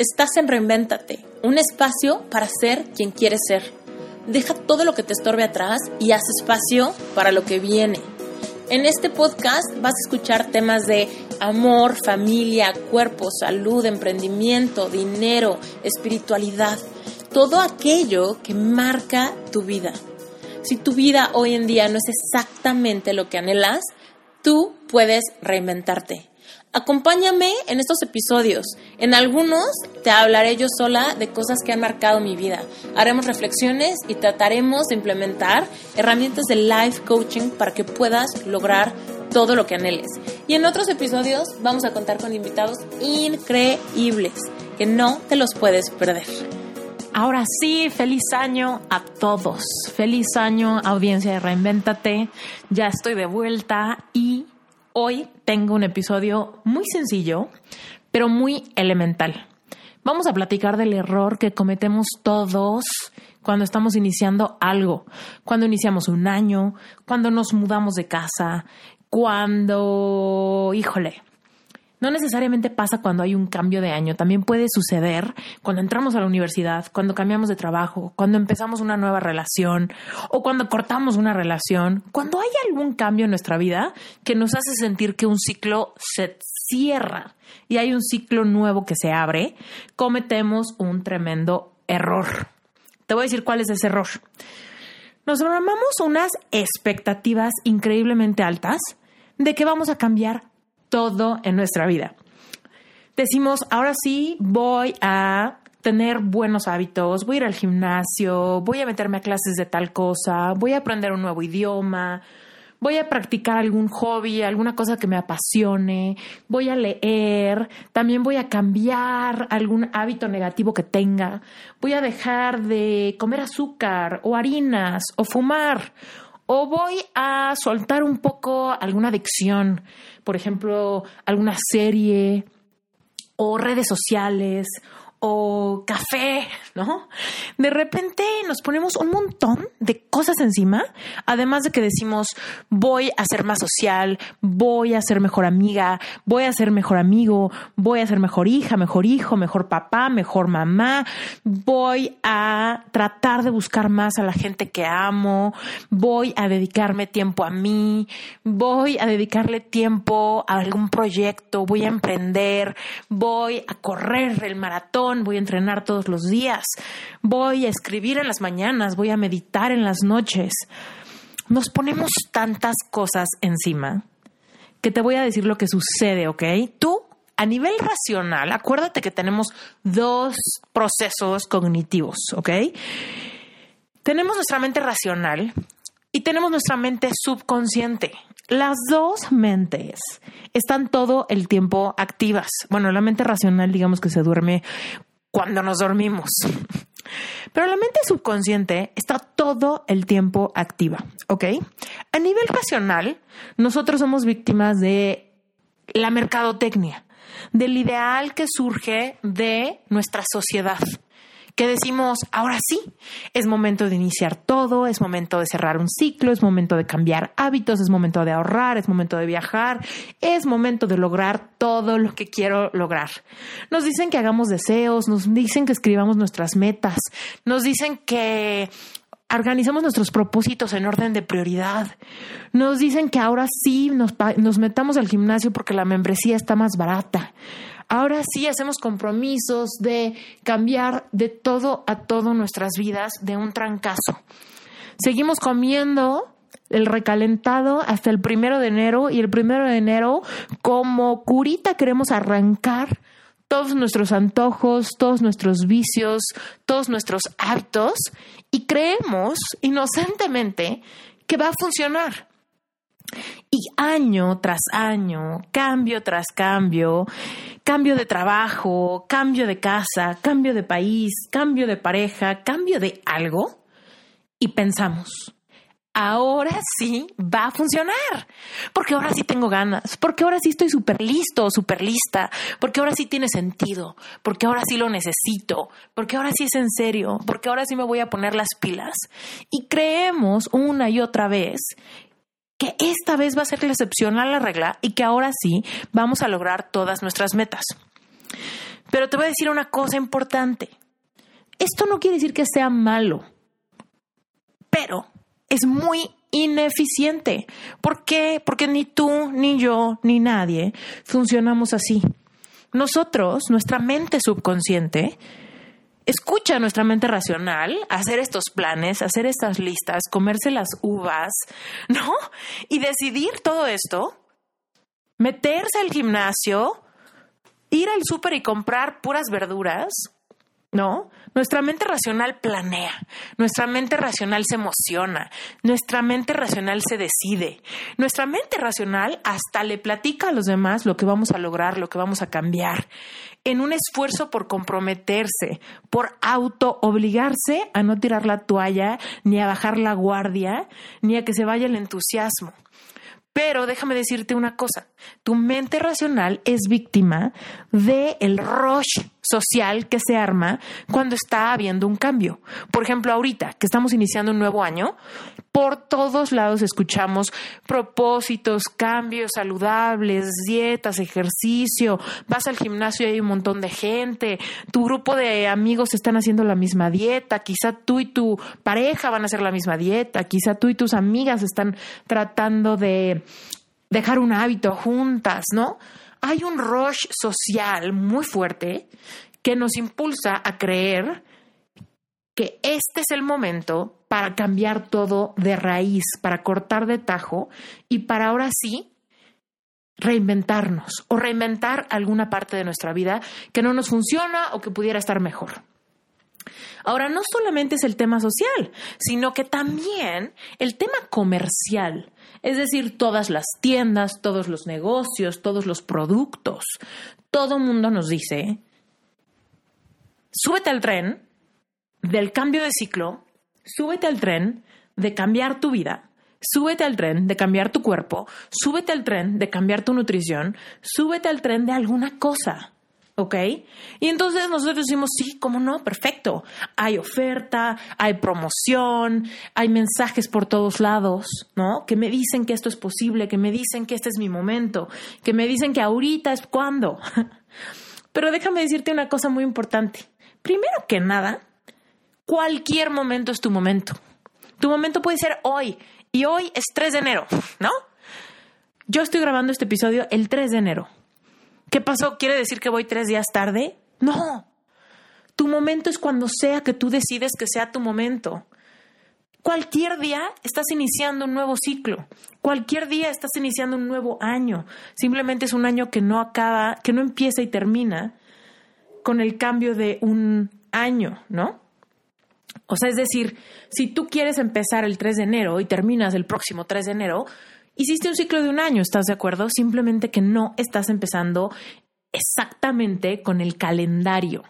Estás en Reinvéntate, un espacio para ser quien quieres ser. Deja todo lo que te estorbe atrás y haz espacio para lo que viene. En este podcast vas a escuchar temas de amor, familia, cuerpo, salud, emprendimiento, dinero, espiritualidad, todo aquello que marca tu vida. Si tu vida hoy en día no es exactamente lo que anhelas, tú puedes reinventarte. Acompáñame en estos episodios. En algunos te hablaré yo sola de cosas que han marcado mi vida. Haremos reflexiones y trataremos de implementar herramientas de life coaching para que puedas lograr todo lo que anheles. Y en otros episodios vamos a contar con invitados increíbles que no te los puedes perder. Ahora sí, feliz año a todos. Feliz año, audiencia de Reinvéntate. Ya estoy de vuelta y Hoy tengo un episodio muy sencillo, pero muy elemental. Vamos a platicar del error que cometemos todos cuando estamos iniciando algo, cuando iniciamos un año, cuando nos mudamos de casa, cuando, híjole, no necesariamente pasa cuando hay un cambio de año, también puede suceder cuando entramos a la universidad, cuando cambiamos de trabajo, cuando empezamos una nueva relación o cuando cortamos una relación, cuando hay algún cambio en nuestra vida que nos hace sentir que un ciclo se cierra y hay un ciclo nuevo que se abre, cometemos un tremendo error. Te voy a decir cuál es ese error. Nos programamos unas expectativas increíblemente altas de que vamos a cambiar todo en nuestra vida. Decimos, ahora sí voy a tener buenos hábitos, voy a ir al gimnasio, voy a meterme a clases de tal cosa, voy a aprender un nuevo idioma, voy a practicar algún hobby, alguna cosa que me apasione, voy a leer, también voy a cambiar algún hábito negativo que tenga, voy a dejar de comer azúcar o harinas o fumar o voy a soltar un poco alguna adicción, por ejemplo, alguna serie o redes sociales o café, ¿no? De repente nos ponemos un montón de cosas encima, además de que decimos, voy a ser más social, voy a ser mejor amiga, voy a ser mejor amigo, voy a ser mejor hija, mejor hijo, mejor papá, mejor mamá, voy a tratar de buscar más a la gente que amo, voy a dedicarme tiempo a mí, voy a dedicarle tiempo a algún proyecto, voy a emprender, voy a correr el maratón, voy a entrenar todos los días, voy a escribir en las mañanas, voy a meditar en las noches. Nos ponemos tantas cosas encima que te voy a decir lo que sucede, ¿ok? Tú, a nivel racional, acuérdate que tenemos dos procesos cognitivos, ¿ok? Tenemos nuestra mente racional y tenemos nuestra mente subconsciente. Las dos mentes están todo el tiempo activas. Bueno, la mente racional, digamos que se duerme cuando nos dormimos. Pero la mente subconsciente está todo el tiempo activa, ¿ok? A nivel racional, nosotros somos víctimas de la mercadotecnia, del ideal que surge de nuestra sociedad que decimos, ahora sí, es momento de iniciar todo, es momento de cerrar un ciclo, es momento de cambiar hábitos, es momento de ahorrar, es momento de viajar, es momento de lograr todo lo que quiero lograr. Nos dicen que hagamos deseos, nos dicen que escribamos nuestras metas, nos dicen que organizamos nuestros propósitos en orden de prioridad. Nos dicen que ahora sí nos, nos metamos al gimnasio porque la membresía está más barata ahora sí hacemos compromisos de cambiar de todo a todo nuestras vidas de un trancazo. Seguimos comiendo el recalentado hasta el primero de enero y el primero de enero como curita queremos arrancar todos nuestros antojos, todos nuestros vicios, todos nuestros hábitos y creemos inocentemente que va a funcionar. Y año tras año, cambio tras cambio, cambio de trabajo, cambio de casa, cambio de país, cambio de pareja, cambio de algo, y pensamos, ahora sí va a funcionar, porque ahora sí tengo ganas, porque ahora sí estoy súper listo súper lista, porque ahora sí tiene sentido, porque ahora sí lo necesito, porque ahora sí es en serio, porque ahora sí me voy a poner las pilas. Y creemos una y otra vez que esta vez va a ser la excepción a la regla y que ahora sí vamos a lograr todas nuestras metas. Pero te voy a decir una cosa importante. Esto no quiere decir que sea malo, pero es muy ineficiente. ¿Por qué? Porque ni tú, ni yo, ni nadie funcionamos así. Nosotros, nuestra mente subconsciente, escucha nuestra mente racional hacer estos planes, hacer estas listas, comerse las uvas, ¿no? Y decidir todo esto, meterse al gimnasio, ir al súper y comprar puras verduras, ¿no? Nuestra mente racional planea, nuestra mente racional se emociona, nuestra mente racional se decide, nuestra mente racional hasta le platica a los demás lo que vamos a lograr, lo que vamos a cambiar, en un esfuerzo por comprometerse, por auto obligarse a no tirar la toalla, ni a bajar la guardia, ni a que se vaya el entusiasmo. Pero déjame decirte una cosa, tu mente racional es víctima del el rush social que se arma cuando está habiendo un cambio. Por ejemplo, ahorita que estamos iniciando un nuevo año, por todos lados escuchamos propósitos, cambios saludables, dietas, ejercicio, vas al gimnasio y hay un montón de gente, tu grupo de amigos están haciendo la misma dieta, quizá tú y tu pareja van a hacer la misma dieta, quizá tú y tus amigas están tratando de dejar un hábito juntas, ¿no? Hay un rush social muy fuerte que nos impulsa a creer que este es el momento para cambiar todo de raíz, para cortar de tajo y para ahora sí reinventarnos o reinventar alguna parte de nuestra vida que no nos funciona o que pudiera estar mejor. Ahora, no solamente es el tema social, sino que también el tema comercial, es decir, todas las tiendas, todos los negocios, todos los productos. Todo mundo nos dice, súbete al tren del cambio de ciclo, súbete al tren de cambiar tu vida, súbete al tren de cambiar tu cuerpo, súbete al tren de cambiar tu nutrición, súbete al tren de alguna cosa. ¿Ok? Y entonces nosotros decimos, sí, ¿cómo no? Perfecto. Hay oferta, hay promoción, hay mensajes por todos lados, ¿no? Que me dicen que esto es posible, que me dicen que este es mi momento, que me dicen que ahorita es cuando. Pero déjame decirte una cosa muy importante. Primero que nada, cualquier momento es tu momento. Tu momento puede ser hoy, y hoy es 3 de enero, ¿no? Yo estoy grabando este episodio el 3 de enero. ¿Qué pasó? ¿Quiere decir que voy tres días tarde? No. Tu momento es cuando sea que tú decides que sea tu momento. Cualquier día estás iniciando un nuevo ciclo. Cualquier día estás iniciando un nuevo año. Simplemente es un año que no acaba, que no empieza y termina con el cambio de un año, ¿no? O sea, es decir, si tú quieres empezar el 3 de enero y terminas el próximo 3 de enero, hiciste un ciclo de un año, ¿estás de acuerdo? Simplemente que no estás empezando exactamente con el calendario.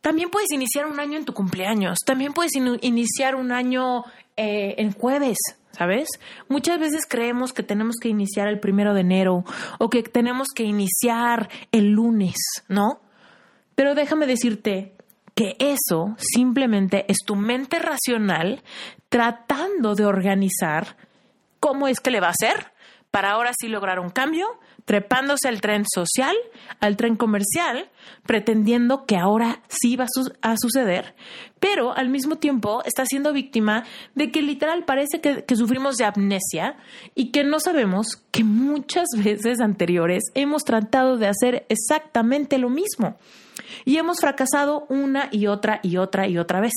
También puedes iniciar un año en tu cumpleaños, también puedes iniciar un año eh, en jueves, ¿sabes? Muchas veces creemos que tenemos que iniciar el primero de enero o que tenemos que iniciar el lunes, ¿no? Pero déjame decirte que eso simplemente es tu mente racional tratando de organizar cómo es que le va a hacer para ahora sí lograr un cambio, trepándose al tren social, al tren comercial, pretendiendo que ahora sí va a, suceder, pero al mismo tiempo está siendo víctima de que literal parece que, que sufrimos de amnesia y que no sabemos que muchas veces anteriores hemos tratado de hacer exactamente lo mismo y hemos fracasado una y otra y otra y otra vez.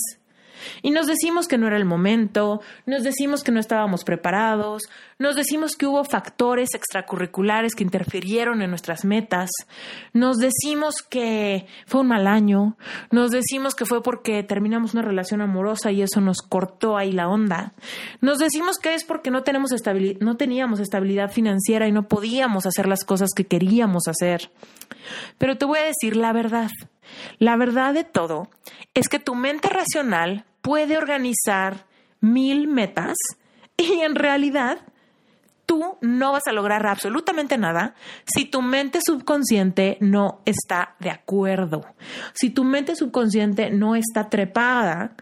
Y nos decimos que no era el momento, nos decimos que no estábamos preparados, nos decimos que hubo factores extracurriculares que interfirieron en nuestras metas, nos decimos que fue un mal año, nos decimos que fue porque terminamos una relación amorosa y eso nos cortó ahí la onda, nos decimos que es porque no, tenemos no teníamos estabilidad financiera y no podíamos hacer las cosas que queríamos hacer. Pero te voy a decir la verdad. La verdad de todo es que tu mente racional puede organizar mil metas y en realidad tú no vas a lograr absolutamente nada si tu mente subconsciente no está de acuerdo, si tu mente subconsciente no está trepada,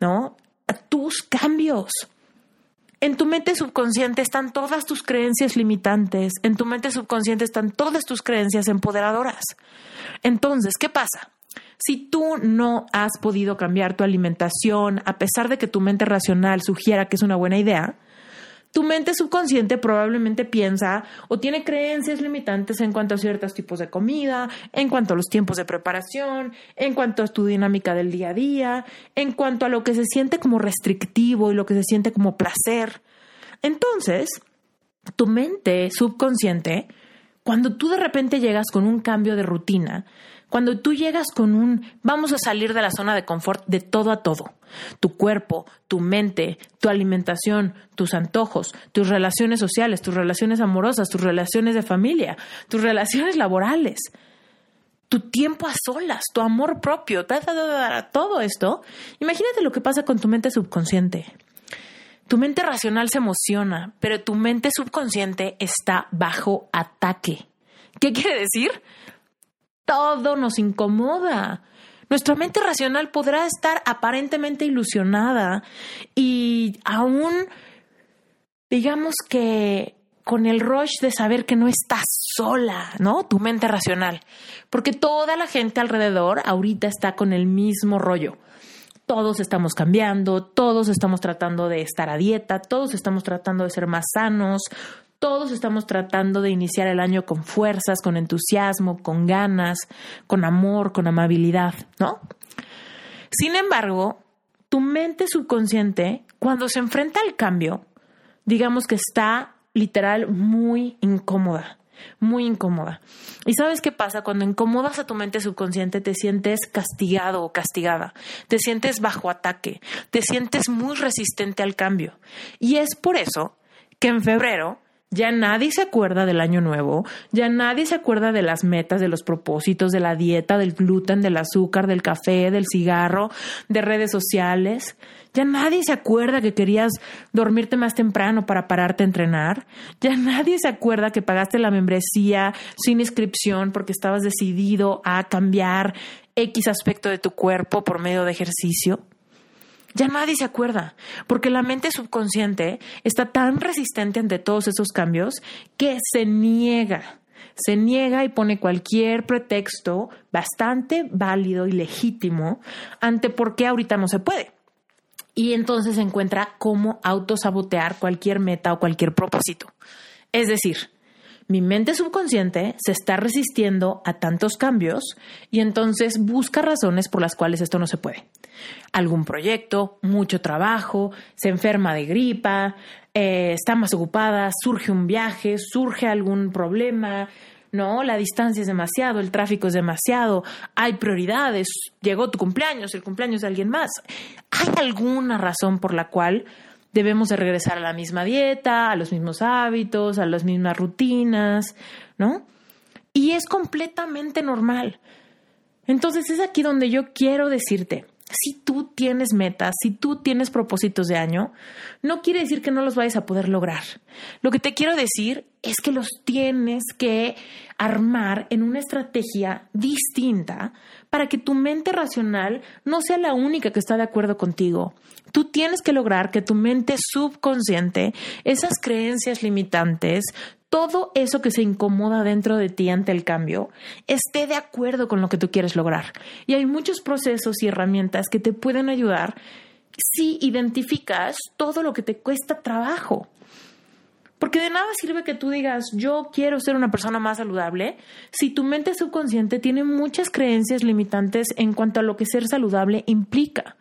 ¿no? A tus cambios. En tu mente subconsciente están todas tus creencias limitantes, en tu mente subconsciente están todas tus creencias empoderadoras. Entonces, ¿qué pasa? Si tú no has podido cambiar tu alimentación, a pesar de que tu mente racional sugiera que es una buena idea, tu mente subconsciente probablemente piensa o tiene creencias limitantes en cuanto a ciertos tipos de comida, en cuanto a los tiempos de preparación, en cuanto a tu dinámica del día a día, en cuanto a lo que se siente como restrictivo y lo que se siente como placer. Entonces, tu mente subconsciente, cuando tú de repente llegas con un cambio de rutina, cuando tú llegas con un vamos a salir de la zona de confort de todo a todo, tu cuerpo, tu mente, tu alimentación, tus antojos, tus relaciones sociales, tus relaciones amorosas, tus relaciones de familia, tus relaciones laborales, tu tiempo a solas, tu amor propio, todo esto, imagínate lo que pasa con tu mente subconsciente. Tu mente racional se emociona, pero tu mente subconsciente está bajo ataque. ¿Qué quiere decir? todo nos incomoda. Nuestra mente racional podrá estar aparentemente ilusionada y aún, digamos que con el rush de saber que no estás sola, ¿no? Tu mente racional. Porque toda la gente alrededor ahorita está con el mismo rollo. Todos estamos cambiando, todos estamos tratando de estar a dieta, todos estamos tratando de ser más sanos, todos estamos tratando de iniciar el año con fuerzas, con entusiasmo, con ganas, con amor, con amabilidad, ¿no? Sin embargo, tu mente subconsciente, cuando se enfrenta al cambio, digamos que está literal muy incómoda, muy incómoda. ¿Y sabes qué pasa? Cuando incomodas a tu mente subconsciente, te sientes castigado o castigada, te sientes bajo ataque, te sientes muy resistente al cambio. Y es por eso que en febrero ya nadie se acuerda del año nuevo, ya nadie se acuerda de las metas, de los propósitos, de la dieta, del gluten, del azúcar, del café, del cigarro, de redes sociales. Ya nadie se acuerda que querías dormirte más temprano para pararte a entrenar. Ya nadie se acuerda que pagaste la membresía sin inscripción porque estabas decidido a cambiar X aspecto de tu cuerpo por medio de ejercicio. Ya nadie se acuerda, porque la mente subconsciente está tan resistente ante todos esos cambios que se niega, se niega y pone cualquier pretexto bastante válido y legítimo ante por qué ahorita no se puede. Y entonces encuentra cómo autosabotear cualquier meta o cualquier propósito. Es decir, mi mente subconsciente se está resistiendo a tantos cambios y entonces busca razones por las cuales esto no se puede. Algún proyecto, mucho trabajo, se enferma de gripa, eh, está más ocupada, surge un viaje, surge algún problema, no, la distancia es demasiado, el tráfico es demasiado, hay prioridades, llegó tu cumpleaños, el cumpleaños de alguien más. ¿Hay alguna razón por la cual debemos de regresar a la misma dieta, a los mismos hábitos, a las mismas rutinas, ¿no? Y es completamente normal. Entonces es aquí donde yo quiero decirte, si tú tienes metas, si tú tienes propósitos de año, no quiere decir que no los vayas a poder lograr. Lo que te quiero decir es que los tienes que armar en una estrategia distinta para que tu mente racional no sea la única que está de acuerdo contigo. Tú tienes que lograr que tu mente subconsciente, esas creencias limitantes, todo eso que se incomoda dentro de ti ante el cambio esté de acuerdo con lo que tú quieres lograr. Y hay muchos procesos y herramientas que te pueden ayudar si identificas todo lo que te cuesta trabajo. Porque de nada sirve que tú digas, yo quiero ser una persona más saludable, si tu mente subconsciente tiene muchas creencias limitantes en cuanto a lo que ser saludable implica.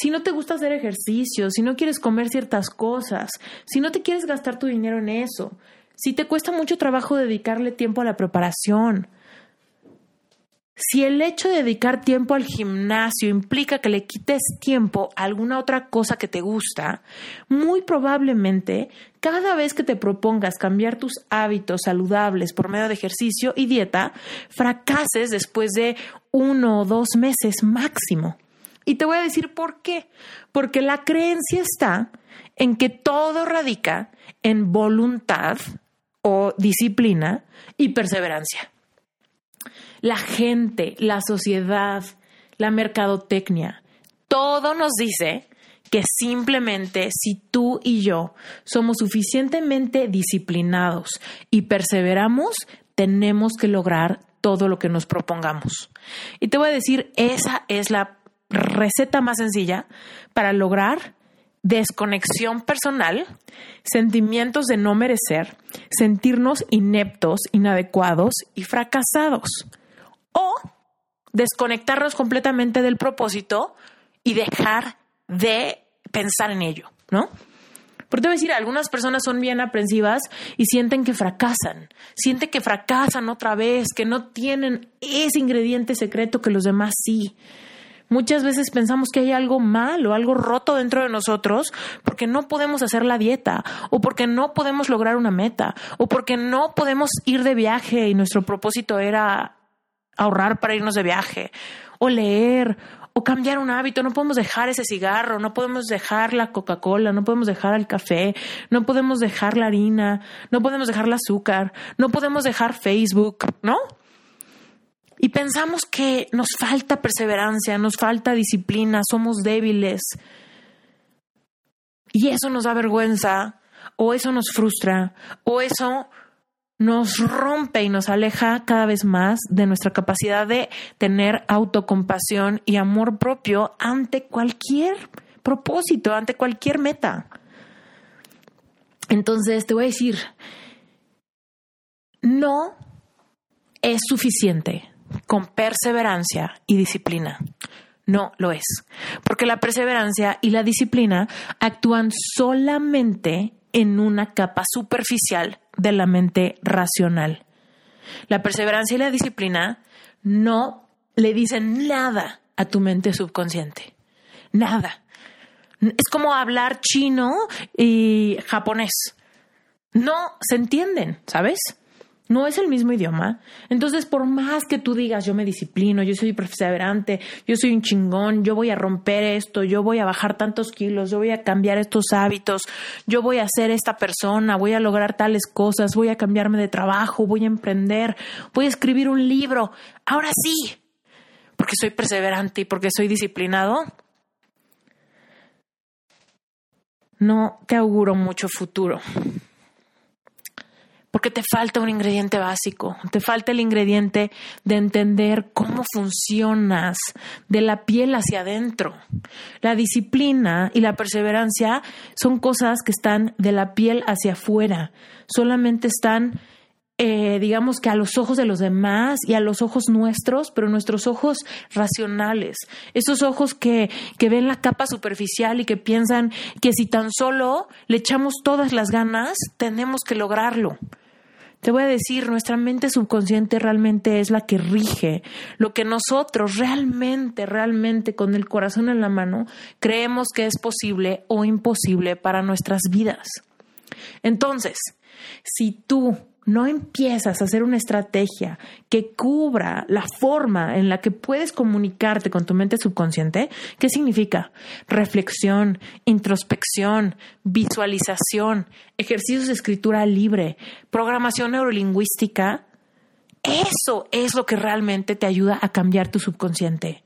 Si no te gusta hacer ejercicio, si no quieres comer ciertas cosas, si no te quieres gastar tu dinero en eso, si te cuesta mucho trabajo dedicarle tiempo a la preparación, si el hecho de dedicar tiempo al gimnasio implica que le quites tiempo a alguna otra cosa que te gusta, muy probablemente cada vez que te propongas cambiar tus hábitos saludables por medio de ejercicio y dieta, fracases después de uno o dos meses máximo. Y te voy a decir por qué. Porque la creencia está en que todo radica en voluntad o disciplina y perseverancia. La gente, la sociedad, la mercadotecnia, todo nos dice que simplemente si tú y yo somos suficientemente disciplinados y perseveramos, tenemos que lograr todo lo que nos propongamos. Y te voy a decir, esa es la receta más sencilla para lograr desconexión personal, sentimientos de no merecer, sentirnos ineptos, inadecuados y fracasados. O desconectarnos completamente del propósito y dejar de pensar en ello, ¿no? Porque te voy a decir, algunas personas son bien aprensivas y sienten que fracasan, sienten que fracasan otra vez, que no tienen ese ingrediente secreto que los demás sí. Muchas veces pensamos que hay algo mal o algo roto dentro de nosotros porque no podemos hacer la dieta o porque no podemos lograr una meta o porque no podemos ir de viaje y nuestro propósito era ahorrar para irnos de viaje o leer o cambiar un hábito. No podemos dejar ese cigarro, no podemos dejar la Coca-Cola, no podemos dejar el café, no podemos dejar la harina, no podemos dejar el azúcar, no podemos dejar Facebook, ¿no? Y pensamos que nos falta perseverancia, nos falta disciplina, somos débiles. Y eso nos da vergüenza, o eso nos frustra, o eso nos rompe y nos aleja cada vez más de nuestra capacidad de tener autocompasión y amor propio ante cualquier propósito, ante cualquier meta. Entonces te voy a decir, no es suficiente con perseverancia y disciplina. No lo es, porque la perseverancia y la disciplina actúan solamente en una capa superficial de la mente racional. La perseverancia y la disciplina no le dicen nada a tu mente subconsciente. Nada. Es como hablar chino y japonés. No se entienden, ¿sabes? No es el mismo idioma. Entonces, por más que tú digas, yo me disciplino, yo soy perseverante, yo soy un chingón, yo voy a romper esto, yo voy a bajar tantos kilos, yo voy a cambiar estos hábitos, yo voy a ser esta persona, voy a lograr tales cosas, voy a cambiarme de trabajo, voy a emprender, voy a escribir un libro. Ahora sí, porque soy perseverante y porque soy disciplinado. No te auguro mucho futuro porque te falta un ingrediente básico, te falta el ingrediente de entender cómo funcionas de la piel hacia adentro. La disciplina y la perseverancia son cosas que están de la piel hacia afuera, solamente están, eh, digamos que a los ojos de los demás y a los ojos nuestros, pero nuestros ojos racionales, esos ojos que, que ven la capa superficial y que piensan que si tan solo le echamos todas las ganas, tenemos que lograrlo. Te voy a decir, nuestra mente subconsciente realmente es la que rige lo que nosotros realmente, realmente con el corazón en la mano creemos que es posible o imposible para nuestras vidas. Entonces, si tú no empiezas a hacer una estrategia que cubra la forma en la que puedes comunicarte con tu mente subconsciente, ¿qué significa? Reflexión, introspección, visualización, ejercicios de escritura libre, programación neurolingüística, eso es lo que realmente te ayuda a cambiar tu subconsciente.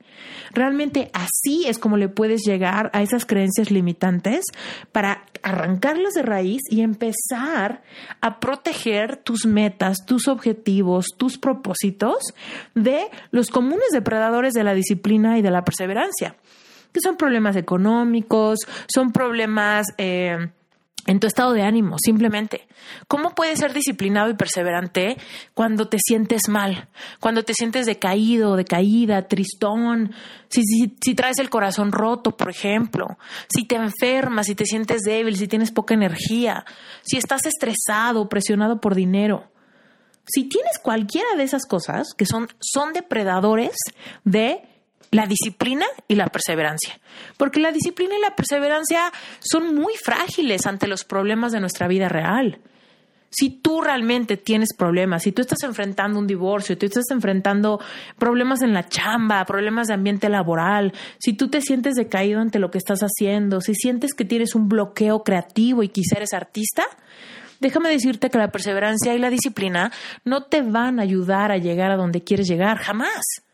Realmente así es como le puedes llegar a esas creencias limitantes para arrancarlas de raíz y empezar a proteger tus metas, tus objetivos, tus propósitos de los comunes depredadores de la disciplina y de la perseverancia, que son problemas económicos, son problemas... Eh, en tu estado de ánimo, simplemente. ¿Cómo puedes ser disciplinado y perseverante cuando te sientes mal, cuando te sientes decaído, decaída, tristón, si, si, si, traes el corazón roto, por ejemplo, si te enfermas, si te sientes débil, si tienes poca energía, si estás estresado, presionado por dinero? Si tienes cualquiera de esas cosas que son, son depredadores de la disciplina y la perseverancia. Porque la disciplina y la perseverancia son muy frágiles ante los problemas de nuestra vida real. Si tú realmente tienes problemas, si tú estás enfrentando un divorcio, si tú estás enfrentando problemas en la chamba, problemas de ambiente laboral, si tú te sientes decaído ante lo que estás haciendo, si sientes que tienes un bloqueo creativo y quizá eres artista, déjame decirte que la perseverancia y la disciplina no te van a ayudar a llegar a donde quieres llegar, jamás.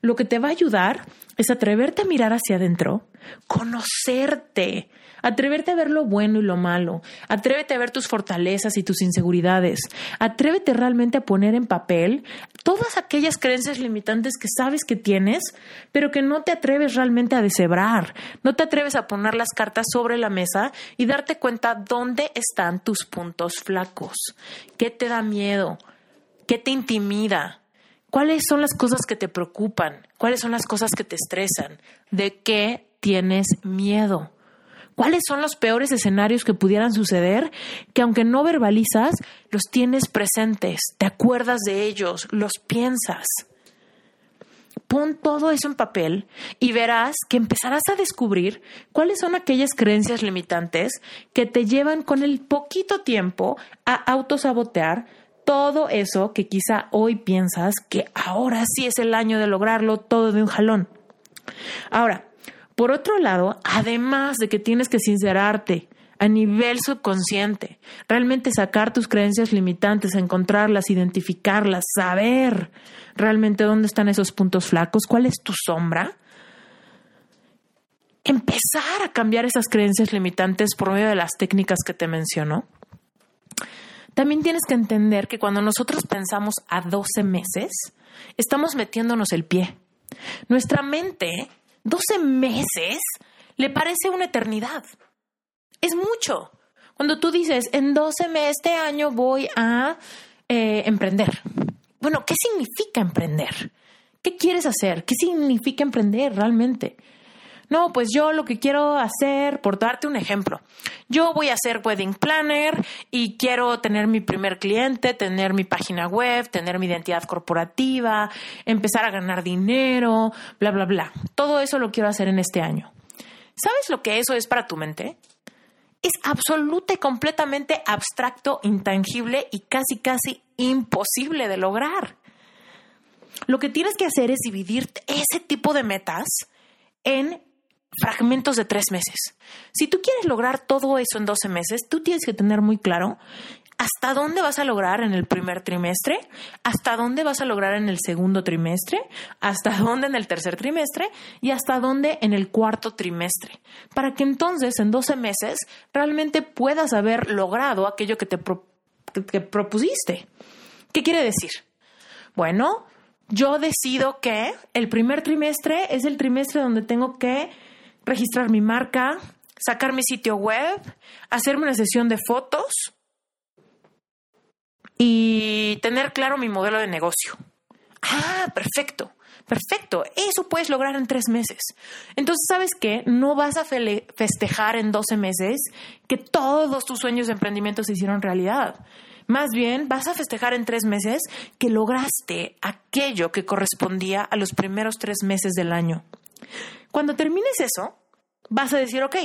Lo que te va a ayudar es atreverte a mirar hacia adentro, conocerte, atreverte a ver lo bueno y lo malo, atrévete a ver tus fortalezas y tus inseguridades, atrévete realmente a poner en papel todas aquellas creencias limitantes que sabes que tienes, pero que no te atreves realmente a deshebrar, no te atreves a poner las cartas sobre la mesa y darte cuenta dónde están tus puntos flacos, qué te da miedo, qué te intimida, ¿Cuáles son las cosas que te preocupan? ¿Cuáles son las cosas que te estresan? ¿De qué tienes miedo? ¿Cuáles son los peores escenarios que pudieran suceder que aunque no verbalizas, los tienes presentes, te acuerdas de ellos, los piensas? Pon todo eso en papel y verás que empezarás a descubrir cuáles son aquellas creencias limitantes que te llevan con el poquito tiempo a autosabotear todo eso que quizá hoy piensas que ahora sí es el año de lograrlo todo de un jalón. Ahora, por otro lado, además de que tienes que sincerarte a nivel subconsciente, realmente sacar tus creencias limitantes, encontrarlas, identificarlas, saber realmente dónde están esos puntos flacos, cuál es tu sombra, empezar a cambiar esas creencias limitantes por medio de las técnicas que te menciono también tienes que entender que cuando nosotros pensamos a 12 meses, estamos metiéndonos el pie. Nuestra mente, 12 meses, le parece una eternidad. Es mucho. Cuando tú dices, en 12 meses, este año voy a eh, emprender. Bueno, ¿qué significa emprender? ¿Qué quieres hacer? ¿Qué significa emprender realmente? No, pues yo lo que quiero hacer, por darte un ejemplo, yo voy a ser wedding planner y quiero tener mi primer cliente, tener mi página web, tener mi identidad corporativa, empezar a ganar dinero, bla, bla, bla. Todo eso lo quiero hacer en este año. ¿Sabes lo que eso es para tu mente? Es absoluta y completamente abstracto, intangible y casi, casi imposible de lograr. Lo que tienes que hacer es dividir ese tipo de metas en fragmentos de tres meses. Si tú quieres lograr todo eso en 12 meses, tú tienes que tener muy claro hasta dónde vas a lograr en el primer trimestre, hasta dónde vas a lograr en el segundo trimestre, hasta dónde en el tercer trimestre y hasta dónde en el cuarto trimestre, para que entonces en 12 meses realmente puedas haber logrado aquello que te que propusiste. ¿Qué quiere decir? Bueno, yo decido que el primer trimestre es el trimestre donde tengo que registrar mi marca, sacar mi sitio web, hacerme una sesión de fotos y tener claro mi modelo de negocio. Ah, perfecto. Perfecto, eso puedes lograr en tres meses. Entonces, ¿sabes qué? No vas a festejar en 12 meses que todos tus sueños de emprendimiento se hicieron realidad. Más bien, vas a festejar en tres meses que lograste aquello que correspondía a los primeros tres meses del año. Cuando termines eso, vas a decir, ok,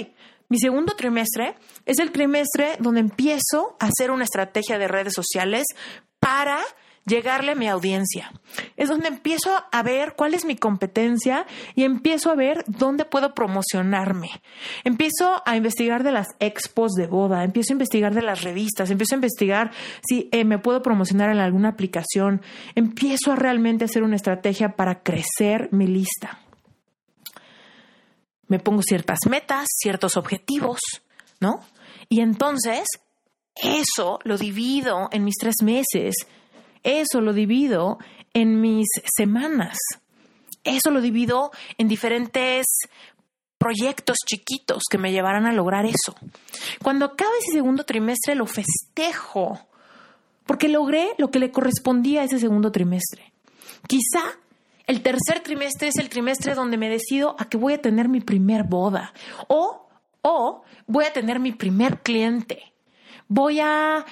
mi segundo trimestre es el trimestre donde empiezo a hacer una estrategia de redes sociales para llegarle a mi audiencia. Es donde empiezo a ver cuál es mi competencia y empiezo a ver dónde puedo promocionarme. Empiezo a investigar de las expos de boda, empiezo a investigar de las revistas, empiezo a investigar si eh, me puedo promocionar en alguna aplicación, empiezo a realmente hacer una estrategia para crecer mi lista me pongo ciertas metas, ciertos objetivos, ¿no? Y entonces eso lo divido en mis tres meses, eso lo divido en mis semanas, eso lo divido en diferentes proyectos chiquitos que me llevarán a lograr eso. Cuando acabe ese segundo trimestre lo festejo, porque logré lo que le correspondía a ese segundo trimestre. Quizá el tercer trimestre es el trimestre donde me decido a que voy a tener mi primer boda o, o voy a tener mi primer cliente. Voy a,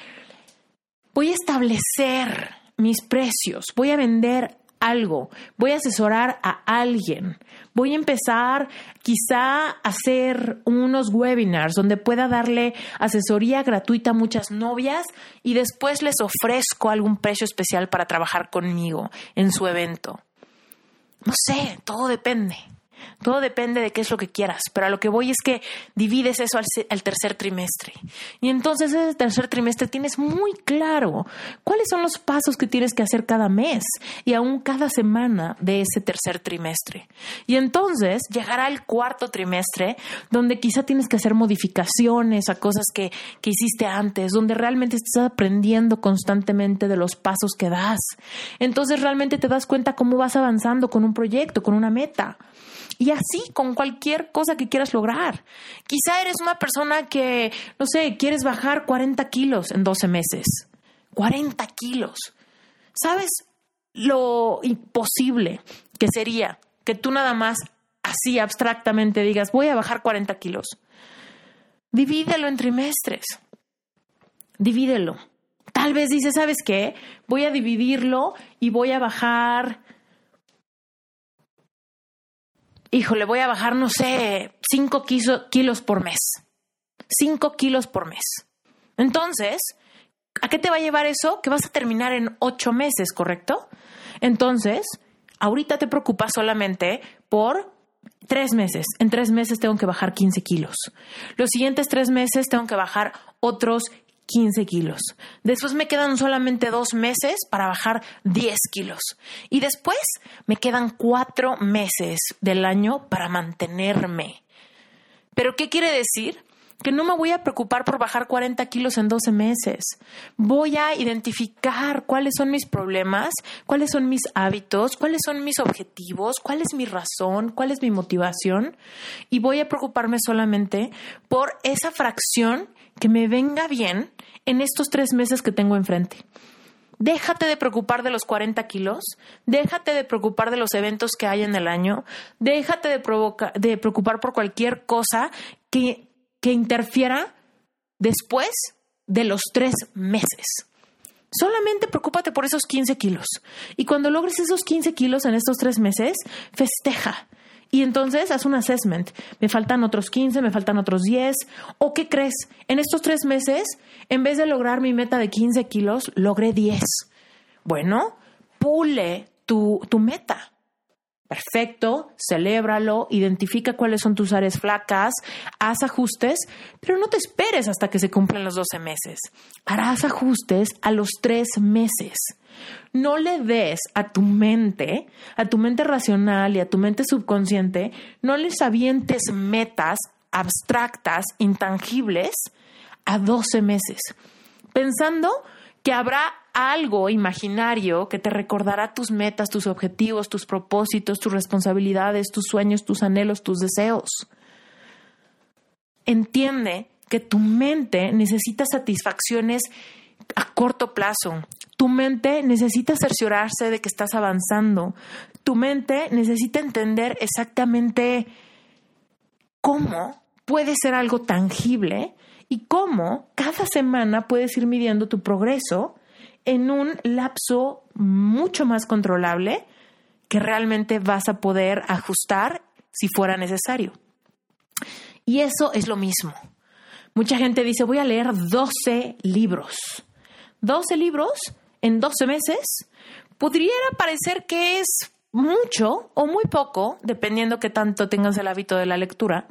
voy a establecer mis precios, voy a vender algo, voy a asesorar a alguien, voy a empezar quizá a hacer unos webinars donde pueda darle asesoría gratuita a muchas novias y después les ofrezco algún precio especial para trabajar conmigo en su evento. No sé, todo depende. Todo depende de qué es lo que quieras, pero a lo que voy es que divides eso al, tercer trimestre. Y entonces ese tercer trimestre tienes muy claro cuáles son los pasos que tienes que hacer cada mes y aún cada semana de ese tercer trimestre. Y entonces llegará el cuarto trimestre donde quizá tienes que hacer modificaciones a cosas que, que hiciste antes, donde realmente estás aprendiendo constantemente de los pasos que das. Entonces realmente te das cuenta cómo vas avanzando con un proyecto, con una meta. Y así con cualquier cosa que quieras lograr. Quizá eres una persona que, no sé, quieres bajar 40 kilos en 12 meses. 40 kilos. ¿Sabes lo imposible que sería que tú nada más así abstractamente digas, voy a bajar 40 kilos? Divídelo en trimestres. Divídelo. Tal vez dices, ¿sabes qué? Voy a dividirlo y voy a bajar híjole, voy a bajar, no sé, 5 kilos por mes. 5 kilos por mes. Entonces, ¿a qué te va a llevar eso? Que vas a terminar en 8 meses, ¿correcto? Entonces, ahorita te preocupas solamente por tres meses. En tres meses tengo que bajar 15 kilos. Los siguientes tres meses tengo que bajar otros 15 kilos. Después me quedan solamente dos meses para bajar 10 kilos. Y después me quedan cuatro meses del año para mantenerme. ¿Pero qué quiere decir? Que no me voy a preocupar por bajar 40 kilos en 12 meses. Voy a identificar cuáles son mis problemas, cuáles son mis hábitos, cuáles son mis objetivos, cuál es mi razón, cuál es mi motivación y voy a preocuparme solamente por esa fracción que me venga bien en estos tres meses que tengo enfrente. Déjate de preocupar de los 40 kilos, déjate de preocupar de los eventos que hay en el año, déjate de, de preocupar por cualquier cosa que, que interfiera después de los tres meses. Solamente preocúpate por esos 15 kilos. Y cuando logres esos 15 kilos en estos tres meses, festeja. Y entonces haz un assessment. Me faltan otros 15, me faltan otros 10. ¿O qué crees? En estos tres meses, en vez de lograr mi meta de 15 kilos, logré 10. Bueno, pule tu, tu meta. Perfecto, celébralo, identifica cuáles son tus áreas flacas, haz ajustes, pero no te esperes hasta que se cumplan los 12 meses. Harás ajustes a los tres meses. No le des a tu mente, a tu mente racional y a tu mente subconsciente, no les avientes metas abstractas, intangibles, a 12 meses, pensando que habrá algo imaginario que te recordará tus metas, tus objetivos, tus propósitos, tus responsabilidades, tus sueños, tus anhelos, tus deseos. Entiende que tu mente necesita satisfacciones a corto plazo. Tu mente necesita cerciorarse de que estás avanzando. Tu mente necesita entender exactamente cómo puede ser algo tangible y cómo cada semana puedes ir midiendo tu progreso en un lapso mucho más controlable que realmente vas a poder ajustar si fuera necesario. Y eso es lo mismo. Mucha gente dice, voy a leer 12 libros. 12 libros en 12 meses, pudiera parecer que es mucho o muy poco, dependiendo que tanto tengas el hábito de la lectura,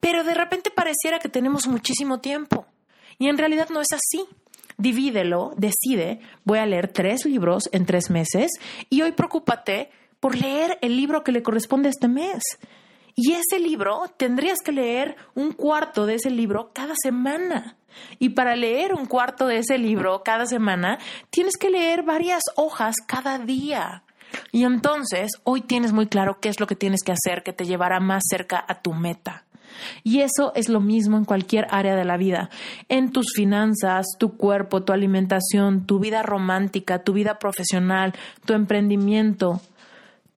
pero de repente pareciera que tenemos muchísimo tiempo. Y en realidad no es así. Divídelo, decide, voy a leer tres libros en tres meses y hoy preocúpate por leer el libro que le corresponde este mes. Y ese libro tendrías que leer un cuarto de ese libro cada semana. Y para leer un cuarto de ese libro cada semana, tienes que leer varias hojas cada día. Y entonces, hoy tienes muy claro qué es lo que tienes que hacer que te llevará más cerca a tu meta. Y eso es lo mismo en cualquier área de la vida, en tus finanzas, tu cuerpo, tu alimentación, tu vida romántica, tu vida profesional, tu emprendimiento,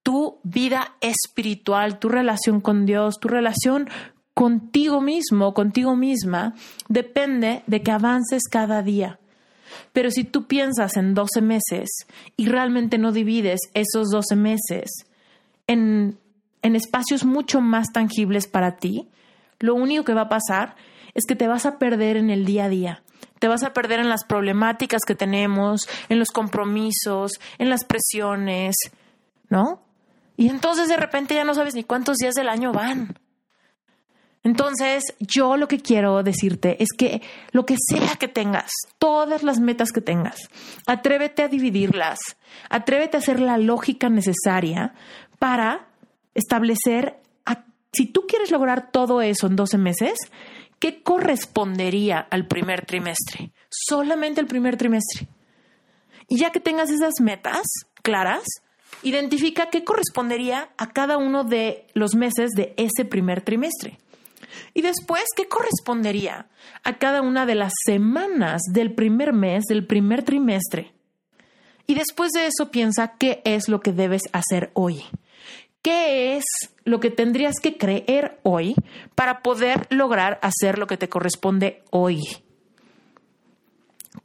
tu vida espiritual, tu relación con Dios, tu relación contigo mismo, contigo misma, depende de que avances cada día. Pero si tú piensas en 12 meses y realmente no divides esos 12 meses en, en espacios mucho más tangibles para ti, lo único que va a pasar es que te vas a perder en el día a día. Te vas a perder en las problemáticas que tenemos, en los compromisos, en las presiones, ¿no? Y entonces de repente ya no sabes ni cuántos días del año van. Entonces, yo lo que quiero decirte es que lo que sea que tengas, todas las metas que tengas, atrévete a dividirlas, atrévete a hacer la lógica necesaria para establecer, si tú quieres lograr todo eso en 12 meses, ¿qué correspondería al primer trimestre? Solamente el primer trimestre. Y ya que tengas esas metas claras, identifica qué correspondería a cada uno de los meses de ese primer trimestre. Y después, ¿qué correspondería a cada una de las semanas del primer mes, del primer trimestre? Y después de eso piensa qué es lo que debes hacer hoy. ¿Qué es lo que tendrías que creer hoy para poder lograr hacer lo que te corresponde hoy?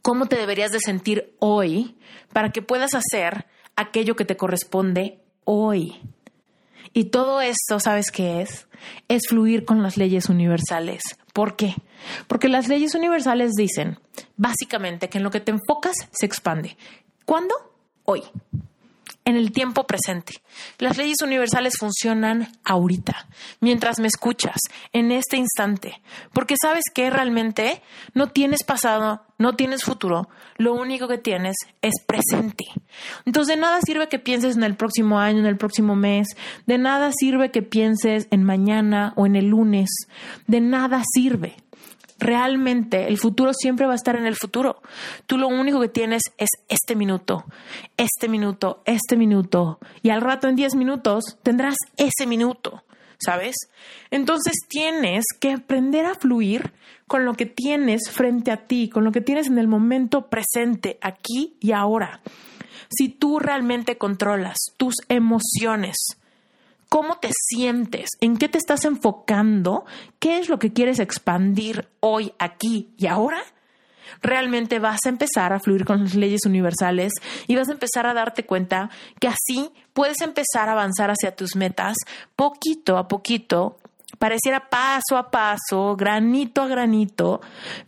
¿Cómo te deberías de sentir hoy para que puedas hacer aquello que te corresponde hoy? Y todo esto, ¿sabes qué es? Es fluir con las leyes universales. ¿Por qué? Porque las leyes universales dicen, básicamente, que en lo que te enfocas se expande. ¿Cuándo? Hoy en el tiempo presente. Las leyes universales funcionan ahorita, mientras me escuchas, en este instante, porque sabes que realmente no tienes pasado, no tienes futuro, lo único que tienes es presente. Entonces de nada sirve que pienses en el próximo año, en el próximo mes, de nada sirve que pienses en mañana o en el lunes, de nada sirve realmente el futuro siempre va a estar en el futuro. Tú lo único que tienes es este minuto, este minuto, este minuto. Y al rato en 10 minutos tendrás ese minuto, ¿sabes? Entonces tienes que aprender a fluir con lo que tienes frente a ti, con lo que tienes en el momento presente, aquí y ahora. Si tú realmente controlas tus emociones, cómo te sientes, en qué te estás enfocando, qué es lo que quieres expandir hoy, aquí y ahora, realmente vas a empezar a fluir con las leyes universales y vas a empezar a darte cuenta que así puedes empezar a avanzar hacia tus metas poquito a poquito, pareciera paso a paso, granito a granito,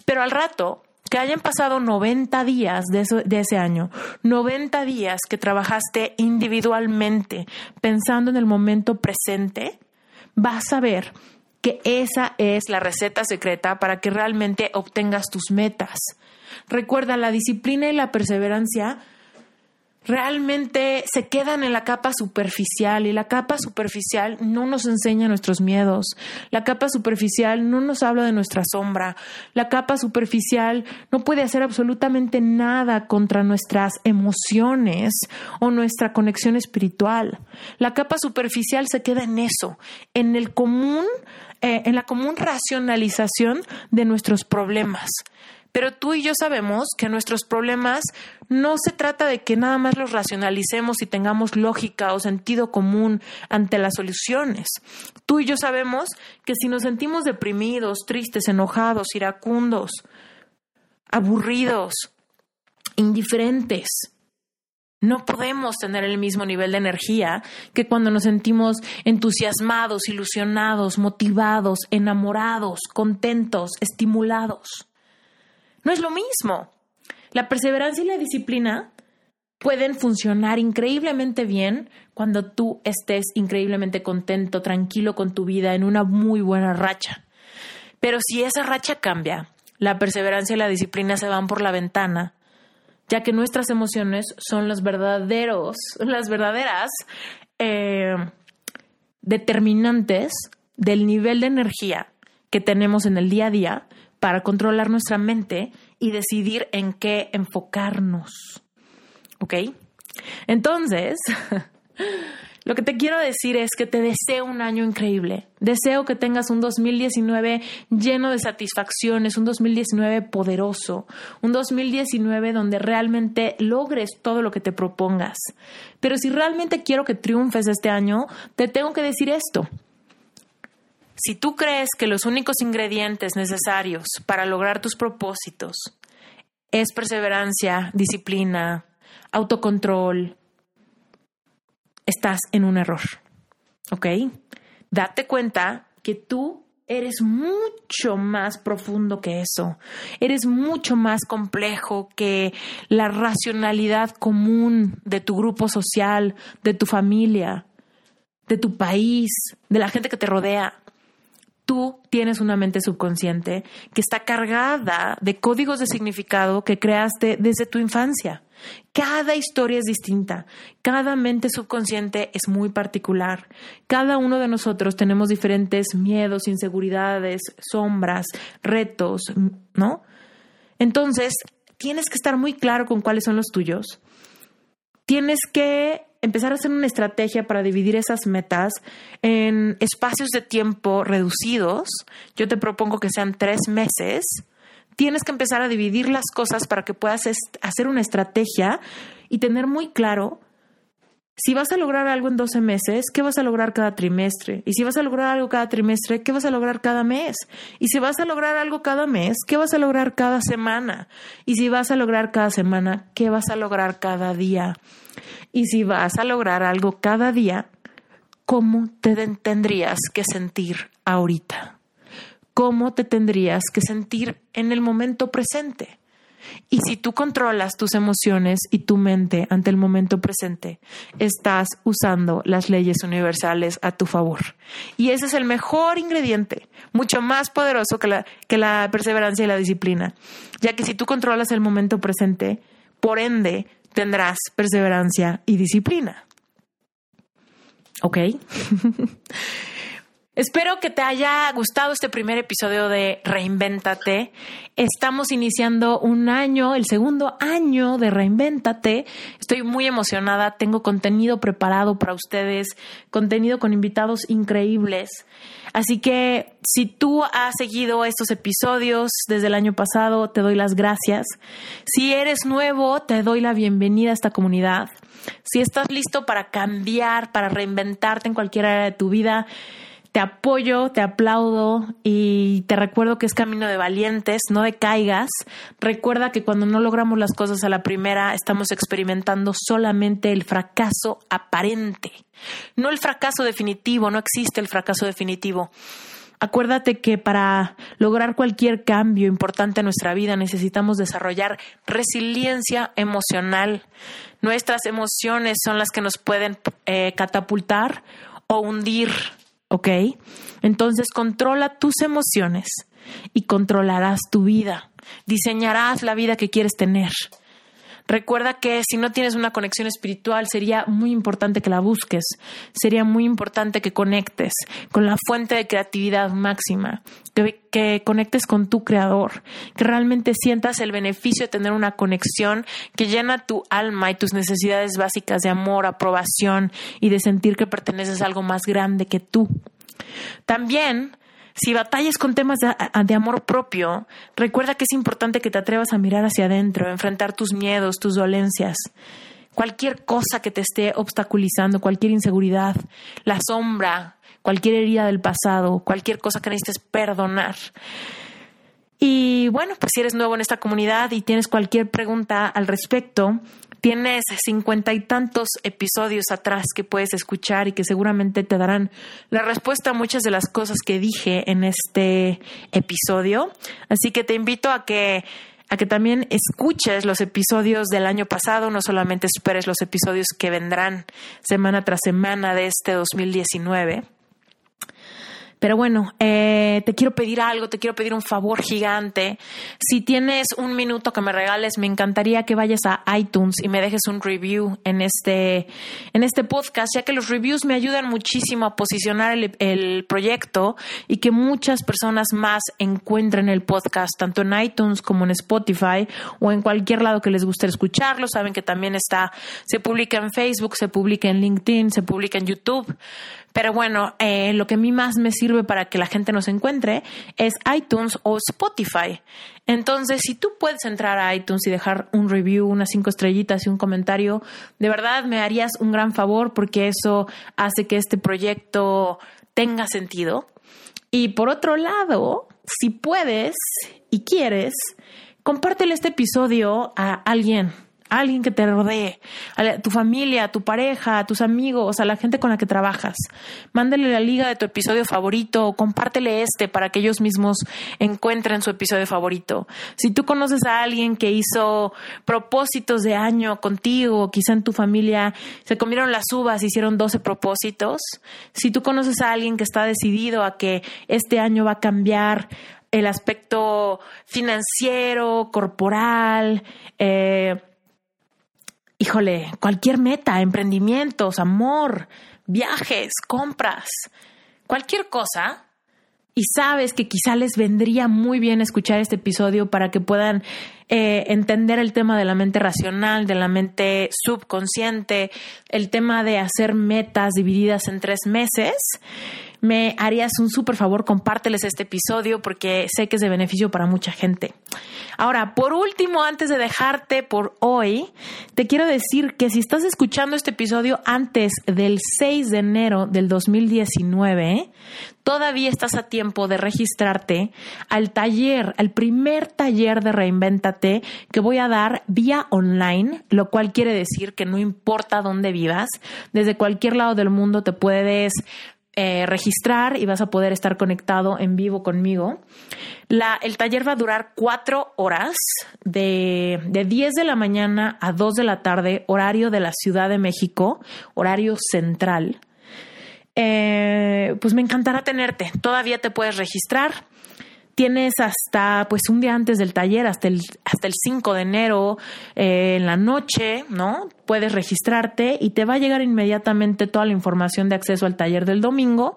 pero al rato que hayan pasado 90 días de, de, ese año, 90 días que trabajaste individualmente pensando en el momento presente, vas a ver que esa es la receta secreta para que realmente obtengas tus metas. Recuerda, la disciplina y la perseverancia realmente se quedan en la capa superficial y la capa superficial no nos enseña nuestros miedos, la capa superficial no nos habla de nuestra sombra, la capa superficial no puede hacer absolutamente nada contra nuestras emociones o nuestra conexión espiritual. La capa superficial se queda en eso, en el común, eh, en la común racionalización de nuestros problemas. Pero tú y yo sabemos que nuestros problemas no se trata de que nada más los racionalicemos y tengamos lógica o sentido común ante las soluciones. Tú y yo sabemos que si nos sentimos deprimidos, tristes, enojados, iracundos, aburridos, indiferentes, no podemos tener el mismo nivel de energía que cuando nos sentimos entusiasmados, ilusionados, motivados, enamorados, contentos, estimulados. No es lo mismo. La perseverancia y la disciplina pueden funcionar increíblemente bien cuando tú estés increíblemente contento, tranquilo con tu vida, en una muy buena racha. Pero si esa racha cambia, la perseverancia y la disciplina se van por la ventana, ya que nuestras emociones son los verdaderos, las verdaderas eh, determinantes del nivel de energía que tenemos en el día a día para controlar nuestra mente y decidir en qué enfocarnos. ¿Ok? Entonces, lo que te quiero decir es que te deseo un año increíble. Deseo que tengas un 2019 lleno de satisfacciones, un 2019 poderoso, un 2019 donde realmente logres todo lo que te propongas. Pero si realmente quiero que triunfes este año, te tengo que decir esto. Si tú crees que los únicos ingredientes necesarios para lograr tus propósitos es perseverancia, disciplina, autocontrol, estás en un error. ¿Ok? Date cuenta que tú eres mucho más profundo que eso. Eres mucho más complejo que la racionalidad común de tu grupo social, de tu familia. de tu país, de la gente que te rodea. Tú tienes una mente subconsciente que está cargada de códigos de significado que creaste desde tu infancia. Cada historia es distinta, cada mente subconsciente es muy particular. Cada uno de nosotros tenemos diferentes miedos, inseguridades, sombras, retos, ¿no? Entonces, tienes que estar muy claro con cuáles son los tuyos. Tienes que empezar a hacer una estrategia para dividir esas metas en espacios de tiempo reducidos. Yo te propongo que sean tres meses tienes que empezar a dividir las cosas para que puedas hacer una estrategia y tener muy claro si vas a lograr algo en 12 meses, ¿qué vas a lograr cada trimestre? Y si vas a lograr algo cada trimestre, ¿qué vas a lograr cada mes? Y si vas a lograr algo cada mes, ¿qué vas a lograr cada semana? Y si vas a lograr cada semana, ¿qué vas a lograr cada día? Y si vas a lograr algo cada día, ¿cómo te tendrías que sentir ahorita? cómo te tendrías que sentir en el momento presente. Y si tú controlas tus emociones y tu mente ante el momento presente, estás usando las leyes universales a tu favor. Y ese es el mejor ingrediente, mucho más poderoso que la, que la perseverancia y la disciplina, ya que si tú controlas el momento presente, por ende tendrás perseverancia y disciplina. ¿Ok? Espero que te haya gustado este primer episodio de Reinvéntate. Estamos iniciando un año, el segundo año de Reinvéntate. Estoy muy emocionada, tengo contenido preparado para ustedes, contenido con invitados increíbles. Así que si tú has seguido estos episodios desde el año pasado, te doy las gracias. Si eres nuevo, te doy la bienvenida a esta comunidad. Si estás listo para cambiar, para reinventarte en cualquier área de tu vida, te apoyo, te aplaudo y te recuerdo que es camino de valientes, no de caigas. Recuerda que cuando no logramos las cosas a la primera, estamos experimentando solamente el fracaso aparente, no el fracaso definitivo, no existe el fracaso definitivo. Acuérdate que para lograr cualquier cambio importante en nuestra vida necesitamos desarrollar resiliencia emocional. Nuestras emociones son las que nos pueden eh, catapultar o hundir ¿ok? Entonces controla tus emociones y controlarás tu vida. Diseñarás la vida que quieres tener. Recuerda que si no tienes una conexión espiritual, sería muy importante que la busques, sería muy importante que conectes con la fuente de creatividad máxima, que, conectes con tu creador, que realmente sientas el beneficio de tener una conexión que llena tu alma y tus necesidades básicas de amor, aprobación y de sentir que perteneces a algo más grande que tú. También si batallas con temas de, amor propio, recuerda que es importante que te atrevas a mirar hacia adentro, enfrentar tus miedos, tus dolencias, cualquier cosa que te esté obstaculizando, cualquier inseguridad, la sombra, cualquier herida del pasado, cualquier cosa que necesites perdonar. Y bueno, pues si eres nuevo en esta comunidad y tienes cualquier pregunta al respecto, Tienes cincuenta y tantos episodios atrás que puedes escuchar y que seguramente te darán la respuesta a muchas de las cosas que dije en este episodio. Así que te invito a que a que también escuches los episodios del año pasado, no solamente esperes los episodios que vendrán semana tras semana de este 2019. Pero bueno, eh, te quiero pedir algo, te quiero pedir un favor gigante. Si tienes un minuto que me regales, me encantaría que vayas a iTunes y me dejes un review en este, en este podcast, ya que los reviews me ayudan muchísimo a posicionar el, el proyecto y que muchas personas más encuentren el podcast, tanto en iTunes como en Spotify o en cualquier lado que les guste escucharlo. Saben que también está, se publica en Facebook, se publica en LinkedIn, se publica en YouTube. Pero bueno, eh, lo que a mí más me sirve para que la gente nos encuentre es iTunes o Spotify. Entonces, si tú puedes entrar a iTunes y dejar un review, unas cinco estrellitas y un comentario, de verdad me harías un gran favor porque eso hace que este proyecto tenga sentido. Y por otro lado, si puedes y quieres, compártele este episodio a alguien alguien que te rodee, a tu familia, a tu pareja, a tus amigos, a la gente con la que trabajas. Mándale la liga de tu episodio favorito o compártele este para que ellos mismos encuentren su episodio favorito. Si tú conoces a alguien que hizo propósitos de año contigo, quizá en tu familia se comieron las uvas, hicieron 12 propósitos. Si tú conoces a alguien que está decidido a que este año va a cambiar el aspecto financiero, corporal, eh, híjole, cualquier meta, emprendimientos, amor, viajes, compras, cualquier cosa, y sabes que quizá les vendría muy bien escuchar este episodio para que puedan eh, entender el tema de la mente racional, de la mente subconsciente, el tema de hacer metas divididas en tres meses me harías un súper favor, compárteles este episodio porque sé que es de beneficio para mucha gente. Ahora, por último, antes de dejarte por hoy, te quiero decir que si estás escuchando este episodio antes del 6 de enero del 2019, todavía estás a tiempo de registrarte al taller, al primer taller de Reinventate que voy a dar vía online, lo cual quiere decir que no importa dónde vivas, desde cualquier lado del mundo te puedes eh, registrar y vas a poder estar conectado en vivo conmigo. La, el taller va a durar cuatro horas, de, de 10 de la mañana a 2 de la tarde, horario de la Ciudad de México, horario central. Eh, pues me encantará tenerte. Todavía te puedes registrar tienes hasta pues un día antes del taller, hasta el, hasta el 5 de enero eh, en la noche, ¿no? Puedes registrarte y te va a llegar inmediatamente toda la información de acceso al taller del domingo.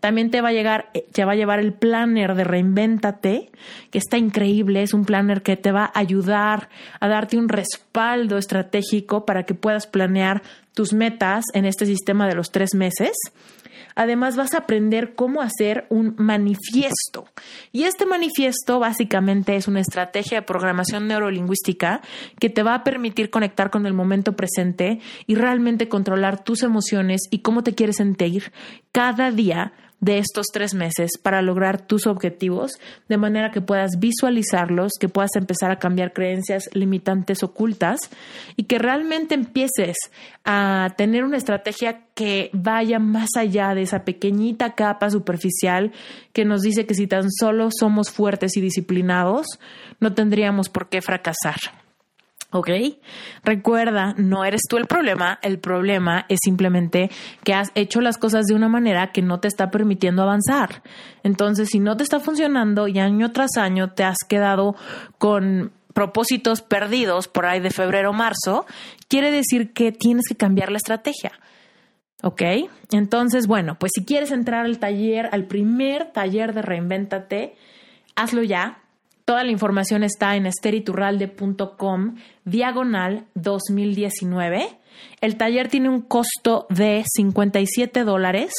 También te va a llegar, eh, te va a llevar el planner de Reinvéntate, que está increíble. Es un planner que te va a ayudar a darte un respaldo estratégico para que puedas planear tus metas en este sistema de los tres meses. Además vas a aprender cómo hacer un manifiesto. Y este manifiesto básicamente es una estrategia de programación neurolingüística que te va a permitir conectar con el momento presente y realmente controlar tus emociones y cómo te quieres sentir cada día de estos tres meses para lograr tus objetivos, de manera que puedas visualizarlos, que puedas empezar a cambiar creencias limitantes ocultas y que realmente empieces a tener una estrategia que vaya más allá de esa pequeñita capa superficial que nos dice que si tan solo somos fuertes y disciplinados, no tendríamos por qué fracasar. ¿Ok? Recuerda, no eres tú el problema, el problema es simplemente que has hecho las cosas de una manera que no te está permitiendo avanzar. Entonces, si no te está funcionando y año tras año te has quedado con propósitos perdidos por ahí de febrero o marzo, quiere decir que tienes que cambiar la estrategia. ¿Ok? Entonces, bueno, pues si quieres entrar al taller, al primer taller de Reinvéntate, hazlo ya Toda la información está en esteriturralde.com diagonal 2019. El taller tiene un costo de 57 dólares.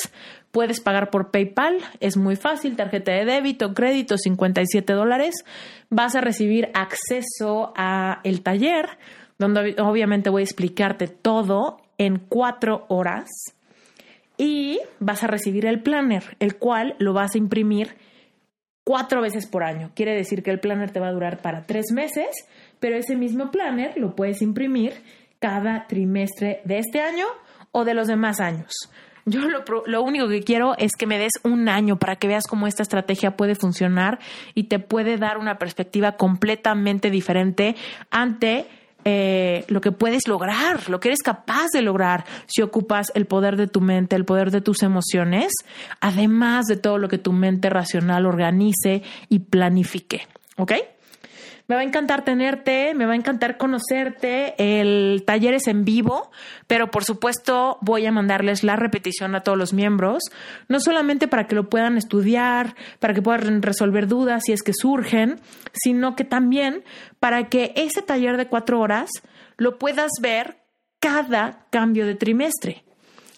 Puedes pagar por PayPal, es muy fácil, tarjeta de débito, crédito, 57 dólares. Vas a recibir acceso a el taller, donde obviamente voy a explicarte todo en cuatro horas. Y vas a recibir el planner, el cual lo vas a imprimir cuatro veces por año. Quiere decir que el planner te va a durar para tres meses, pero ese mismo planner lo puedes imprimir cada trimestre de este año o de los demás años. Yo lo, lo, único que quiero es que me des un año para que veas cómo esta estrategia puede funcionar y te puede dar una perspectiva completamente diferente ante eh, lo que puedes lograr, lo que eres capaz de lograr si ocupas el poder de tu mente, el poder de tus emociones, además de todo lo que tu mente racional organice y planifique. ¿Ok? Me va a encantar tenerte, me va a encantar conocerte. El taller es en vivo, pero por supuesto voy a mandarles la repetición a todos los miembros, no solamente para que lo puedan estudiar, para que puedan resolver dudas si es que surgen, sino que también para que ese taller de cuatro horas lo puedas ver cada cambio de trimestre.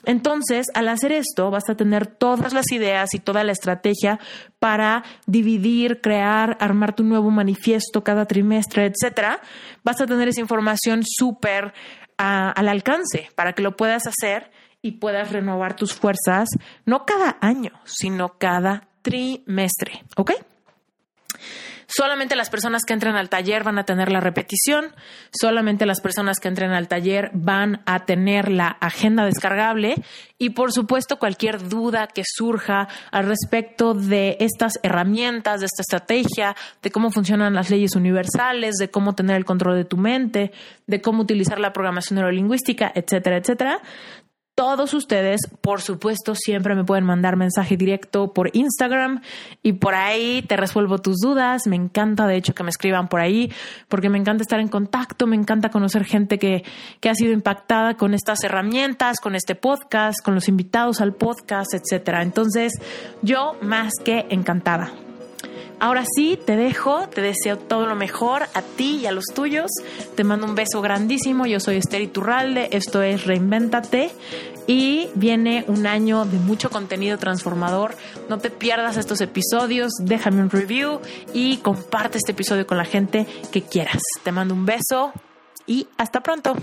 Entonces, al hacer esto, vas a tener todas las ideas y toda la estrategia para dividir, crear, armar tu nuevo manifiesto cada trimestre, etcétera. Vas a tener esa información súper ah, al alcance para que lo puedas hacer y puedas renovar tus fuerzas, no cada año, sino cada trimestre. ¿Ok? Solamente las personas que entren al taller van a tener la repetición, solamente las personas que entren al taller van a tener la agenda descargable. Y por supuesto cualquier duda que surja al respecto de estas herramientas, de esta estrategia, de cómo funcionan las leyes universales, de cómo tener el control de tu mente, de cómo utilizar la programación neurolingüística, etcétera, etcétera, todos ustedes, por supuesto, siempre me pueden mandar mensaje directo por Instagram y por ahí te resuelvo tus dudas. Me encanta, de hecho, que me escriban por ahí porque me encanta estar en contacto, me encanta conocer gente que, que ha sido impactada con estas herramientas, con este podcast, con los invitados al podcast, etcétera. Entonces, yo más que encantada. Ahora sí, te dejo, te deseo todo lo mejor a ti y a los tuyos. Te mando un beso grandísimo. Yo soy Esther Iturralde, esto es Reinvéntate y viene un año de mucho contenido transformador. No te pierdas estos episodios, déjame un review y comparte este episodio con la gente que quieras. Te mando un beso y hasta pronto.